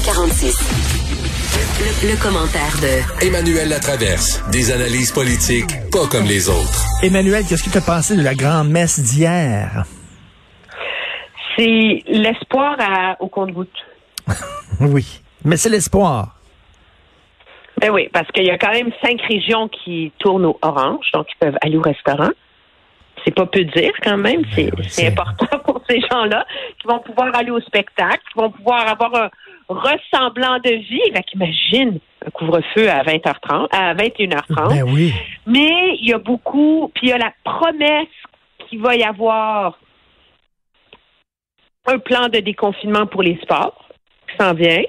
2346. Le, le commentaire de Emmanuel Latraverse. Des analyses politiques pas comme les autres. Emmanuel, qu'est-ce que tu as pensé de la grande messe d'hier? C'est l'espoir au compte-goutte. Oui, mais c'est l'espoir. Ben oui, parce qu'il y a quand même cinq régions qui tournent au orange, donc ils peuvent aller au restaurant. C'est pas peu dire quand même. C'est oui, c'est c'est- important pour ces gens-là qui vont pouvoir aller au spectacle, qui vont pouvoir avoir un ressemblant de vie. Fait qu'imagine un couvre-feu à 20h30, à 21h30. Ben oui. Mais il y a beaucoup, puis il y a la promesse qu'il va y avoir un plan de déconfinement pour les sports qui s'en vient.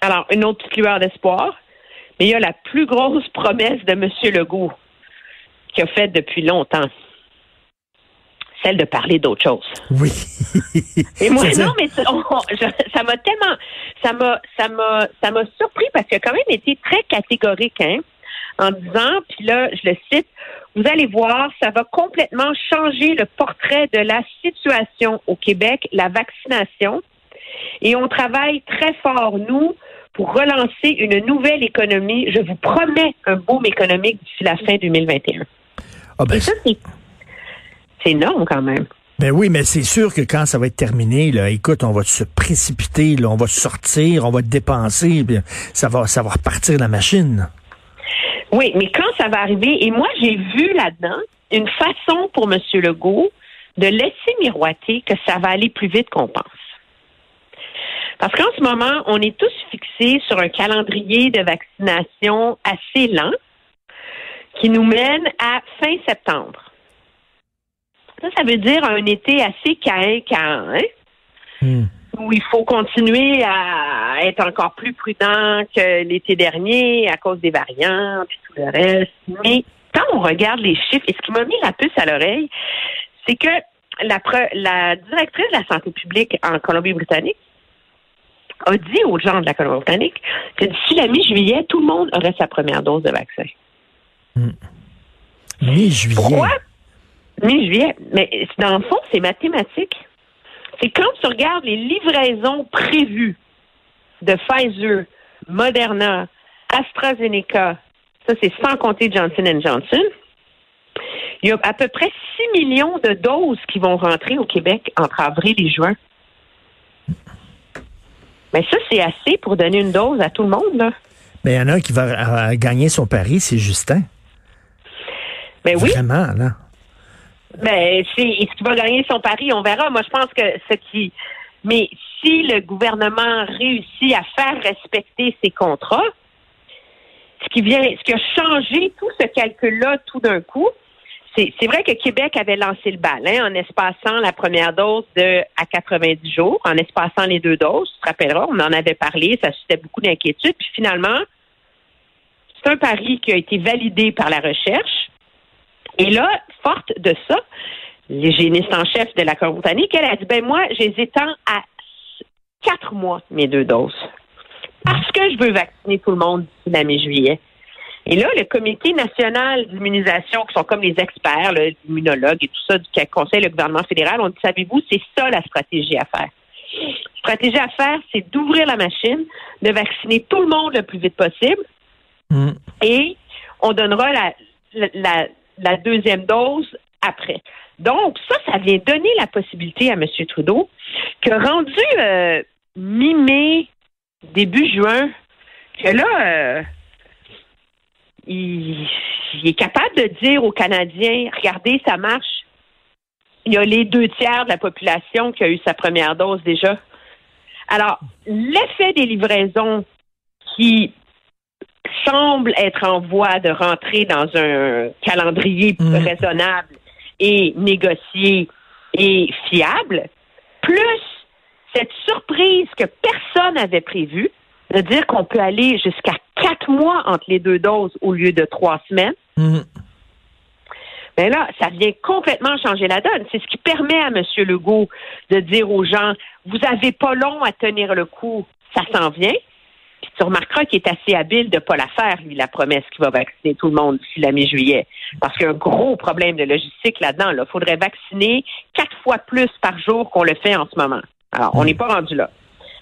Alors, une autre petite lueur d'espoir. Mais il y a la plus grosse promesse de M. Legault qu'il a faite depuis longtemps. Celle de parler d'autre chose. Oui. Et moi, non, mais ça on- je- ça m'a tellement, ça m'a, ça m'a, ça m'a surpris parce qu'il a quand même été très catégorique, hein, en disant, puis là, je le cite, vous allez voir, ça va complètement changer le portrait de la situation au Québec, la vaccination, et on travaille très fort, nous, pour relancer une nouvelle économie. Je vous promets un boom économique d'ici la fin 2021. Ah ben, Et ça, c'est, c'est énorme quand même. ben oui, mais c'est sûr que quand ça va être terminé, là, écoute, on va se précipiter, là, on va sortir, on va dépenser, puis ça va, ça va repartir la machine. Oui, mais quand ça va arriver, et moi j'ai vu là-dedans une façon pour M. Legault de laisser miroiter que ça va aller plus vite qu'on pense. Parce qu'en ce moment, on est tous fixés sur un calendrier de vaccination assez lent qui nous mène à fin septembre. Ça, ça veut dire un été assez caïn, hein? Hmm. où il faut continuer à être encore plus prudent que l'été dernier à cause des variants et tout le reste. Mais quand on regarde les chiffres, et ce qui m'a mis la puce à l'oreille, c'est que la, pre- la directrice de la santé publique en Colombie-Britannique a dit aux gens de la Colombie-Britannique que d'ici la mi-juillet, tout le monde aurait sa première dose de vaccin. Mi-juillet. Pourquoi? Mi-juillet. Mais dans le fond, c'est mathématique. C'est quand tu regardes les livraisons prévues de Pfizer, Moderna, AstraZeneca, ça c'est sans compter Johnson Johnson, il y a à peu près 6 millions de doses qui vont rentrer au Québec entre avril et juin. Mais ça, c'est assez pour donner une dose à tout le monde, là. Mais il y en a un qui va euh, gagner son pari, c'est Justin. Ben oui. Vraiment, là. Ben, c'est, est-ce qu'il va gagner son pari? On verra. Moi, je pense que ce qui. Mais si le gouvernement réussit à faire respecter ses contrats, ce qui vient, ce qui a changé tout ce calcul-là tout d'un coup, c'est, vrai que Québec avait lancé le bal, hein, en espaçant la première dose de à 90 jours, en espaçant les deux doses. Tu te rappelleras, on en avait parlé, ça suscitait beaucoup d'inquiétudes. Puis finalement, c'est un pari qui a été validé par la recherche. Et là, forte de ça, l'hygiéniste en chef de la Colombie-Britannique, elle a dit, ben moi, étends à quatre mois, mes deux doses. Parce que je veux vacciner tout le monde d'ici la mi-juillet. Et là, le comité national d'immunisation, qui sont comme les experts, là, les immunologues et tout ça, du conseil le gouvernement fédéral, ont dit, savez-vous, c'est ça la stratégie à faire. La stratégie à faire, c'est d'ouvrir la machine, de vacciner tout le monde le plus vite possible, Hmm. et on donnera la, la, la- la deuxième dose après. Donc, ça, ça vient donner la possibilité à M. Trudeau que rendu euh, mi-mai, début juin, que là, euh, il, il est capable de dire aux Canadiens, regardez, ça marche. Il y a les deux tiers de la population qui a eu sa première dose déjà. Alors, l'effet des livraisons qui semble être en voie de rentrer dans un calendrier Mm. raisonnable et négocié et fiable, plus cette surprise que personne n'avait prévue, de dire qu'on peut aller jusqu'à quatre mois entre les deux doses au lieu de trois semaines. Mhm. Mais là, ça vient complètement changer la donne. C'est ce qui permet à M. Legault de dire aux gens, vous avez pas long à tenir le coup, ça s'en vient. Puis tu remarqueras qu'il est assez habile de ne pas la faire, lui, la promesse qu'il va vacciner tout le monde d'ici la mi-juillet. Parce qu'il y a un gros problème de logistique là-dedans. Il faudrait vacciner quatre fois plus par jour qu'on le fait en ce moment. Alors, on n'est pas rendu là.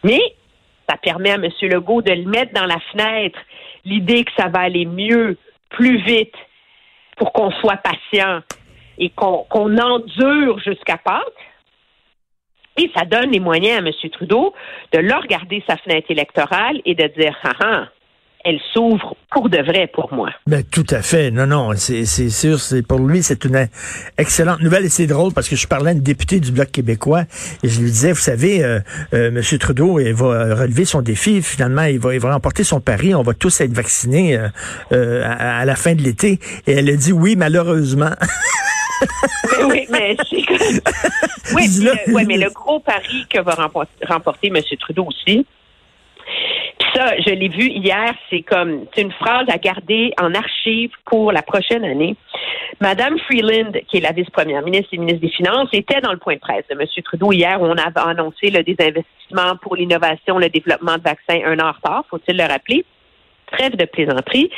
Mais ça permet à M. Legault de le mettre dans la fenêtre, l'idée que ça va aller mieux, plus vite, pour qu'on soit patient et qu'on qu'on endure jusqu'à Pâques. Et ça donne les moyens à M. Trudeau de leur regarder sa fenêtre électorale et de dire, ah ah, elle s'ouvre pour de vrai pour moi. Ben, tout à fait. Non, non, c'est sûr. C'est pour lui, c'est une excellente nouvelle et c'est drôle parce que je parlais à une députée du Bloc québécois et je lui disais, vous savez, euh, euh, Monsieur Trudeau, il va relever son défi. Finalement, il va, il remporter son pari. On va tous être vaccinés euh, euh, à la fin de l'été. Et elle a dit oui, malheureusement. oui, mais c'est oui, ouais, mais le gros pari que va remporter, remporter M. Trudeau aussi. Puis ça, je l'ai vu hier, c'est comme c'est une phrase à garder en archive pour la prochaine année. Madame Freeland, qui est la vice-première ministre et ministre des Finances, était dans le point de presse de M. Trudeau hier où on avait annoncé le désinvestissement pour l'innovation, le développement de vaccins un an en retard, faut-il le rappeler. Trêve de plaisanterie.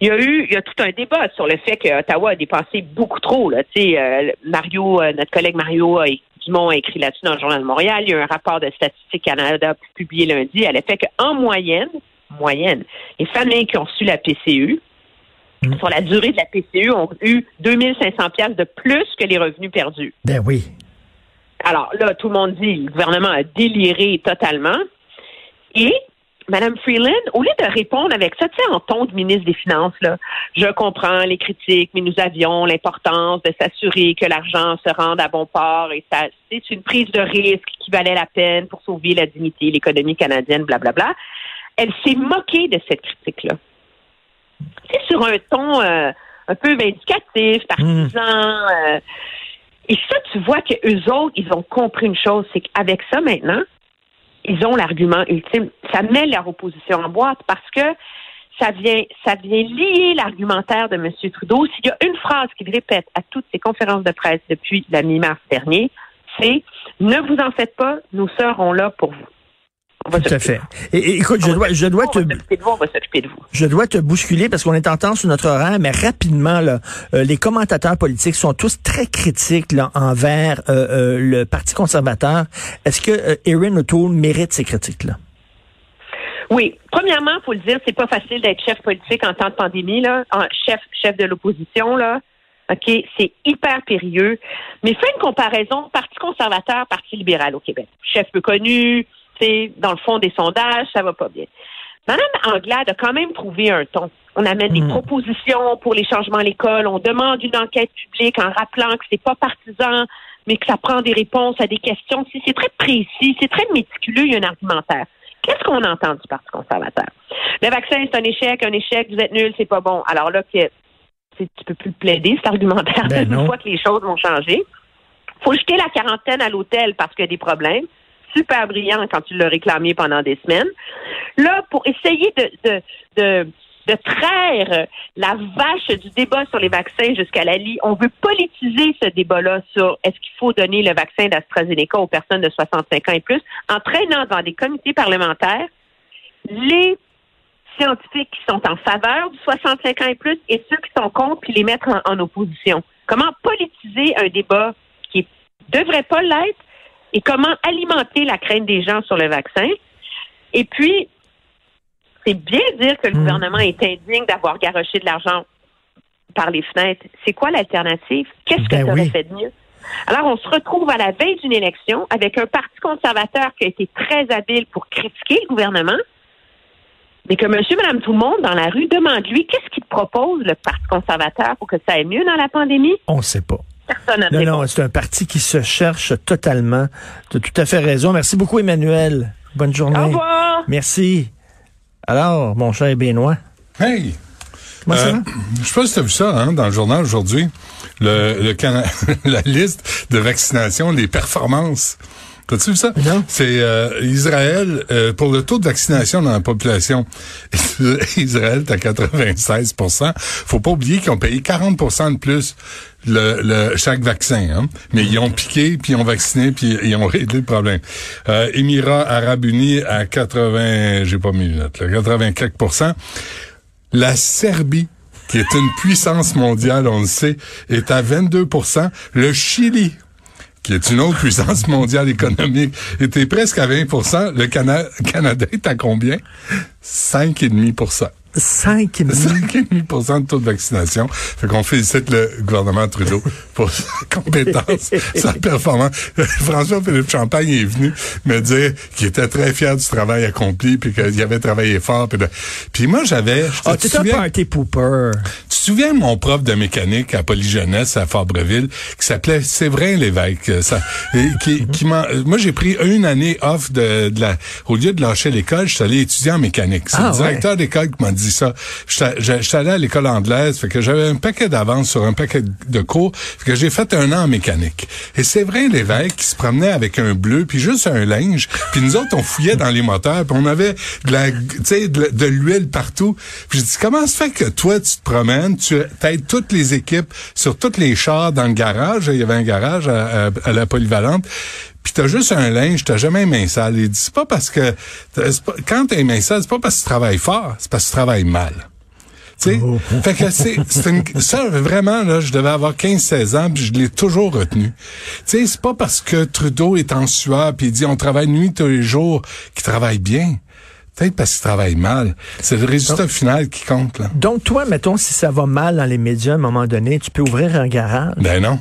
Il y a eu, il y a tout un débat sur le fait que Ottawa a dépensé beaucoup trop. Là. Euh, Mario, euh, notre collègue Mario Dumont a écrit là-dessus dans le Journal de Montréal. Il y a eu un rapport de Statistique Canada publié lundi à l'effet qu'en moyenne, moyenne, les familles qui ont reçu la PCU, sur la durée de la PCU, ont eu 2500 pièces de plus que les revenus perdus. ben oui. Alors là, tout le monde dit le gouvernement a déliré totalement. Et Mme Freeland, au lieu de répondre avec ça, tu sais, en ton de ministre des Finances, là, je comprends les critiques, mais nous avions l'importance de s'assurer que l'argent se rende à bon port et ça, c'est une prise de risque qui valait la peine pour sauver la dignité, l'économie canadienne, blablabla. Elle s'est moquée de cette critique-là. C'est sur un ton euh, un peu vindicatif, partisan. euh, et ça, tu vois que eux autres, ils ont compris une chose, c'est qu'avec ça maintenant, ils ont l'argument ultime. Ça met leur opposition en boîte parce que ça vient, ça vient lier l'argumentaire de M. Trudeau. S'il y a une phrase qu'il répète à toutes ses conférences de presse depuis la mi-mars dernier, c'est ne vous en faites pas, nous serons là pour vous. On Tout à fait. Et, écoute, je On dois, je dois te, je dois te bousculer parce qu'on est en temps sur notre horaire, mais rapidement, là, euh, les commentateurs politiques sont tous très critiques là, envers euh, euh, le Parti conservateur. Est-ce que Erin O'Toole mérite ces critiques-là? Oui. Premièrement, faut le dire, c'est pas facile d'être chef politique en temps de pandémie, là, en chef, chef de l'opposition, là. OK, c'est hyper périlleux. Mais fais une comparaison Parti conservateur, Parti libéral au Québec. Chef peu connu, dans le fond des sondages, ça va pas bien. Madame Anglade a quand même trouvé un ton. On amène des propositions pour les changements à l'école, on demande une enquête publique en rappelant que c'est pas partisan, mais que ça prend des réponses à des questions. C'est c'est très précis, c'est très méticuleux, il y a un argumentaire. Qu'est-ce qu'on entend du Parti conservateur? Le vaccin, c'est un échec, un échec, vous êtes nul, c'est pas bon. Alors là, tu peux plus plaider, cet argumentaire, Ben une fois que les choses vont changer. faut jeter la quarantaine à l'hôtel parce qu'il y a des problèmes. Super brillant quand tu l'as réclamé pendant des semaines. Là, pour essayer de, de, de, traire la vache du débat sur les vaccins jusqu'à la lie, on veut politiser ce débat-là sur est-ce qu'il faut donner le vaccin d'AstraZeneca aux personnes de 65 ans et plus, en traînant dans des comités parlementaires les scientifiques qui sont en faveur du 65 ans et plus et ceux qui sont contre, puis les mettre en, opposition. Comment politiser un débat qui devrait pas l'être et comment alimenter la crainte des gens sur le vaccin. Et puis, c'est bien dire que le gouvernement est indigne d'avoir garoché de l'argent par les fenêtres. C'est quoi l'alternative? Qu'est-ce que Ben tu aurais oui. fait de mieux? Alors, on se retrouve à la veille d'une élection avec un parti conservateur qui a été très habile pour critiquer le gouvernement, mais que monsieur, madame, tout le monde dans la rue demande lui qu'est-ce qu'il propose, le Parti conservateur, pour que ça aille mieux dans la pandémie? On sait pas. Personne n'a Non, non, c'est un parti qui se cherche totalement. Tu as tout à fait raison. Merci beaucoup, Emmanuel. Bonne journée. Au revoir! Merci. Alors, mon cher Benoît, Hey! comment ça Euh, va? je sais pas si tu as vu ça hein, dans le journal aujourd'hui. Le, la liste de vaccination, les performances T'as-tu vu ça? Non. C'est euh, Israël, euh, pour le taux de vaccination dans la population, Israël est à 96% Faut pas oublier qu'ils ont payé 40% de plus le, le, chaque vaccin. Hein? Mais ils ont piqué, puis ils ont vacciné, puis ils ont réglé le problème. Euh, Émirats arabes unis à 80, j'ai pas mis là, 80 quelques La Serbie qui est une puissance mondiale, on le sait, est à 22% Le Chili, qui est une autre puissance mondiale économique, était presque à 20 Le Canada est à combien? 5,5% 5,5% de taux de vaccination. Fait qu'on félicite le gouvernement Trudeau pour sa compétence, sa performance. François-Philippe Champagne est venu me dire qu'il était très fier du travail accompli puis qu'il avait travaillé fort. Puis, puis moi, j'avais... Ah, tu un party pooper. Tu te souviens de mon prof de mécanique à Polyjeunesse à Fabreville qui s'appelait Séverin Lévesque. Ça, qui, qui m'a, moi, j'ai pris une année off de, de la... Au lieu de lâcher l'école, je suis allé étudier en mécanique. C'est ah, le directeur d'école qui m'a dit ça. J'étais allé à l'école anglaise, fait que j'avais un paquet d'avance sur un paquet de cours, fait que j'ai fait un an en mécanique. Et vrai, l'évêque qui se promenait avec un bleu, puis juste un linge, puis nous autres, on fouillait dans les moteurs, puis on avait de la, de, de l'huile partout. Puis je dis, comment se fait que toi, tu te promènes, tu aides toutes les équipes sur tous les chars dans le garage, il y avait un garage à, à la polyvalente, puis t'as juste un linge, t'as jamais une main sale. Il dit, c'est pas parce que, pas, quand t'as une main sale, c'est pas parce que tu travailles fort, c'est parce que tu travailles mal. Tu sais, Oh. fait que c'est, une, ça vraiment là, je devais avoir 15-16 ans, puis je l'ai toujours retenu. Tu sais, c'est pas parce que Trudeau est en sueur puis il dit on travaille nuit tous les jours qu'il travaille bien. Peut-être parce qu'il travaille mal. C'est le résultat final qui compte là. Donc toi, mettons, si ça va mal dans les médias à un moment donné, tu peux ouvrir un garage? Ben non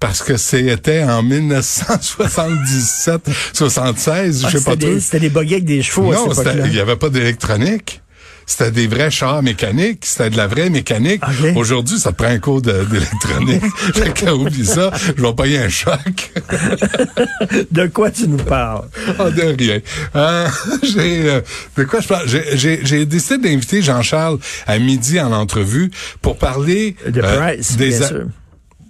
parce que c'était en 1977, 76, ah, je sais pas trop. C'était des boguets avec des chevaux. Non, il y avait pas d'électronique. C'était des vrais chars mécaniques, c'était de la vraie mécanique. Okay. Aujourd'hui, ça te prend un cours d'électronique. fait que oublie ça, je vais payer un choc. de quoi tu nous parles? Oh, de rien. Euh, j'ai, euh, de quoi je parle? J'ai décidé d'inviter Jean-Charles à midi en entrevue pour parler de Price, euh, des bien sûr.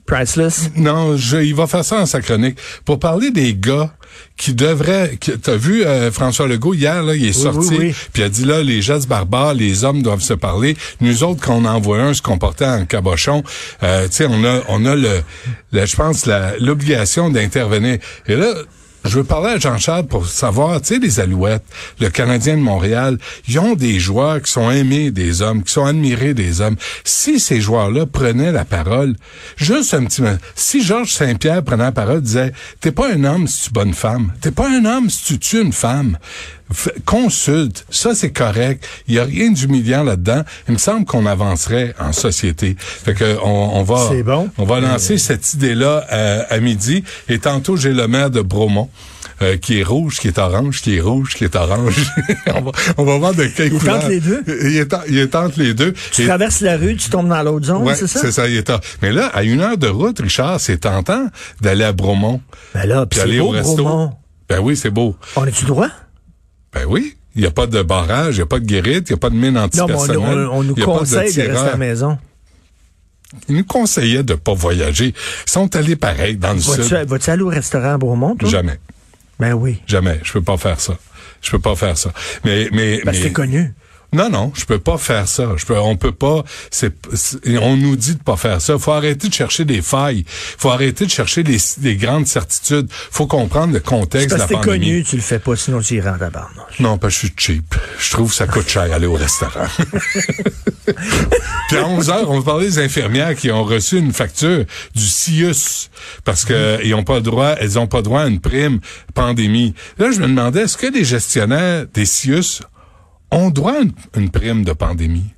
Priceless? Non, je, il va faire ça en sa chronique. Pour parler des gars qui devraient... Qui, T'as vu euh, François Legault hier, là, il est oui, sorti, oui, oui. puis il a dit là, les gestes barbares, les hommes doivent se parler. Nous autres, quand on en voit un se comporter en cabochon, euh, tu sais, on a, on a le, le je pense, l'obligation d'intervenir. Et là, je veux parler à Jean-Charles pour savoir, tu sais, les Alouettes, le Canadien de Montréal, ils ont des joueurs qui sont aimés des hommes, qui sont admirés des hommes. Si ces joueurs-là prenaient la parole, juste un petit moment, si Georges Saint-Pierre prenait la parole, disait, t'es pas un homme si tu bonnes une femme, t'es pas un homme si tu tues une femme, consulte, ça c'est correct, il y a rien d'humiliant là-dedans, il me semble qu'on avancerait en société. Fait que on, on va, bon. on va lancer cette idée-là à, à midi. Et tantôt, j'ai le maire de Bromont. euh, qui est rouge, qui est orange, qui est rouge, qui est orange. on, va, on va voir de quelle Il est couleur. entre les deux? Il est, en- il est entre les deux. Tu Et- traverses la rue, tu tombes dans l'autre zone, ouais, c'est ça? c'est ça, il est en- Mais là, à une heure de route, Richard, c'est tentant d'aller à Bromont. Ben là, puis c'est beau, au resto. Bromont. Ben oui, c'est beau. On est-tu droit? Ben oui. Il n'y a pas de barrage, il n'y a pas de guérite, il n'y a pas de mine Non, mais on, antipersonnelle. on- on nous de conseille de rester à la maison. Ils nous conseillaient de pas voyager. Ils sont allés pareil dans le Vas-tu sud. vas-tu aller au restaurant à toi? Jamais. Ben oui. Jamais. Je peux pas faire ça. Je peux pas faire ça. Mais, mais, Parce mais- c'est connu. Non, non, je peux pas faire ça. Je peux, on peut pas. C'est, on nous dit de pas faire ça. Faut arrêter de chercher des failles. Faut arrêter de chercher des, des grandes certitudes. Faut comprendre le contexte de la pandémie. connu, tu le fais pas, sinon tu iras en tabarnouche. Non, parce que je suis cheap. Je trouve que ça coûte cher aller au restaurant. Puis à 11 heures, on va parler des infirmières qui ont reçu une facture du CIUS parce que ils ont pas le droit, elles ont pas droit à une prime pandémie. Là, je me demandais, est-ce que les gestionnaires des CIUS ont droit à une, une prime de pandémie?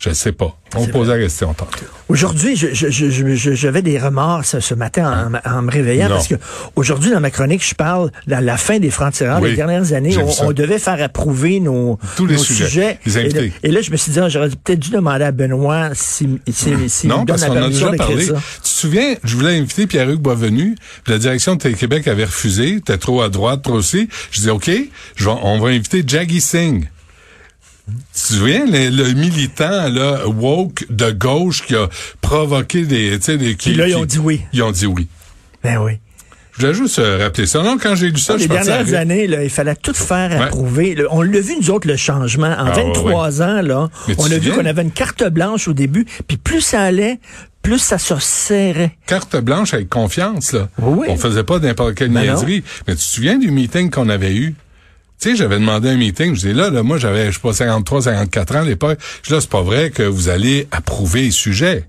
Je ne sais pas. On pose la question tantôt. Aujourd'hui, je, je, je, je- je- j'avais des remords ce, ce matin en, en me réveillant Non. parce que aujourd'hui, dans ma chronique, je parle de la, fin des francs-tireurs. Oui, les dernières années, on, devait faire approuver nos, Tous les nos sujets, les Et là, et là, je me suis dit, ah, j'aurais peut-être dû demander à Benoît s'il si, si, non, me donne parce la qu'on a permission déjà d'écrire parlé. ça. Tu te souviens, je voulais inviter Pierre-Hugues Boisvenu, puis la direction de Télé-Québec avait refusé, t'es trop à droite, trop aussi. Je dis, OK, je vais- on va inviter Jaggy Singh. Tu te souviens, le, le militant là, woke de gauche qui a provoqué des... des qui, Puis là, ils qui- ont dit oui. Ils ont dit oui. Ben oui. Je voulais juste euh, rappeler ça. Non, quand j'ai lu ça, je Les dernières années, là, il fallait tout faire Ouais. approuver. Le- On l'a vu, nous autres, le changement. En Ah, ouais, 23 ans, là, Mais on a vu qu'on avait une carte blanche au début, puis plus ça allait, plus ça se serrait. Carte blanche avec confiance, là. Oui. On faisait pas n'importe quelle Ben niaiserie. Mais tu te souviens du meeting qu'on avait eu? Tu sais, j'avais demandé un meeting. Je dis là, là, moi, j'avais, je sais pas, 53, 54 ans à l'époque. Je dis là, c'est pas vrai que vous allez approuver les sujets.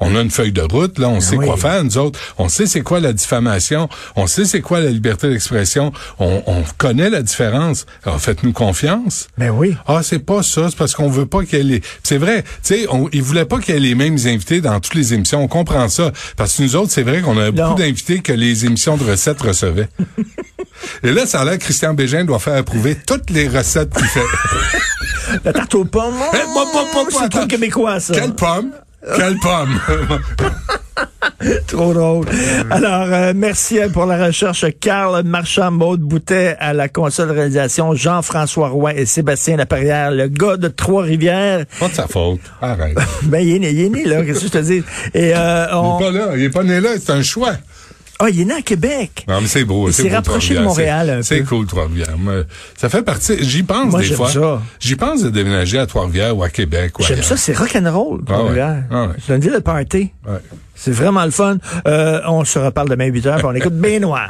On a une feuille de route, là, on sait oui. quoi faire, nous autres. On sait c'est quoi la diffamation, on sait c'est quoi la liberté d'expression, on, on connaît la différence. Alors faites-nous confiance. Ben oui. Ah, c'est pas ça, c'est parce qu'on veut pas qu'il y ait les... C'est vrai, tu sais, on- ils voulaient pas qu'il y ait les mêmes invités dans toutes les émissions. On comprend ça. Parce que nous autres, c'est vrai qu'on a Non. beaucoup d'invités que les émissions de recettes recevaient. Et là, ça a l'air que Christian Bégin doit faire approuver toutes les recettes qu'il fait. La tarte aux pommes, Eh, pas, pas, c'est trop attends. québécois, ça. Quelle pomme! Quelle pomme! Trop drôle. Alors, euh, merci pour la recherche. Carl Marchand, Maude Boutet à la console réalisation, Jean-François Roy et Sébastien Laperrière, le gars de Trois-Rivières. pas de sa faute. Arrête. Ben, il est né, il est né, là, qu'est-ce que je te dis? Et, euh, Il on... est pas là. Il est pas né là. C'est un choix. Ah, il est né à Québec. Non, mais c'est beau. Il c'est rapproché de. Montréal C'est cool, Trois-Rivières. Moi, Ça fait partie. J'y pense Moi, des fois. J'y pense de déménager à Trois-Rivières ou à Québec. ou J'aime ça, c'est rock'n'roll, Trois-Rivières. Ah ouais. C'est une ville de party. Ouais. C'est vraiment le fun. Euh, on se reparle demain 8 h, on écoute Benoît.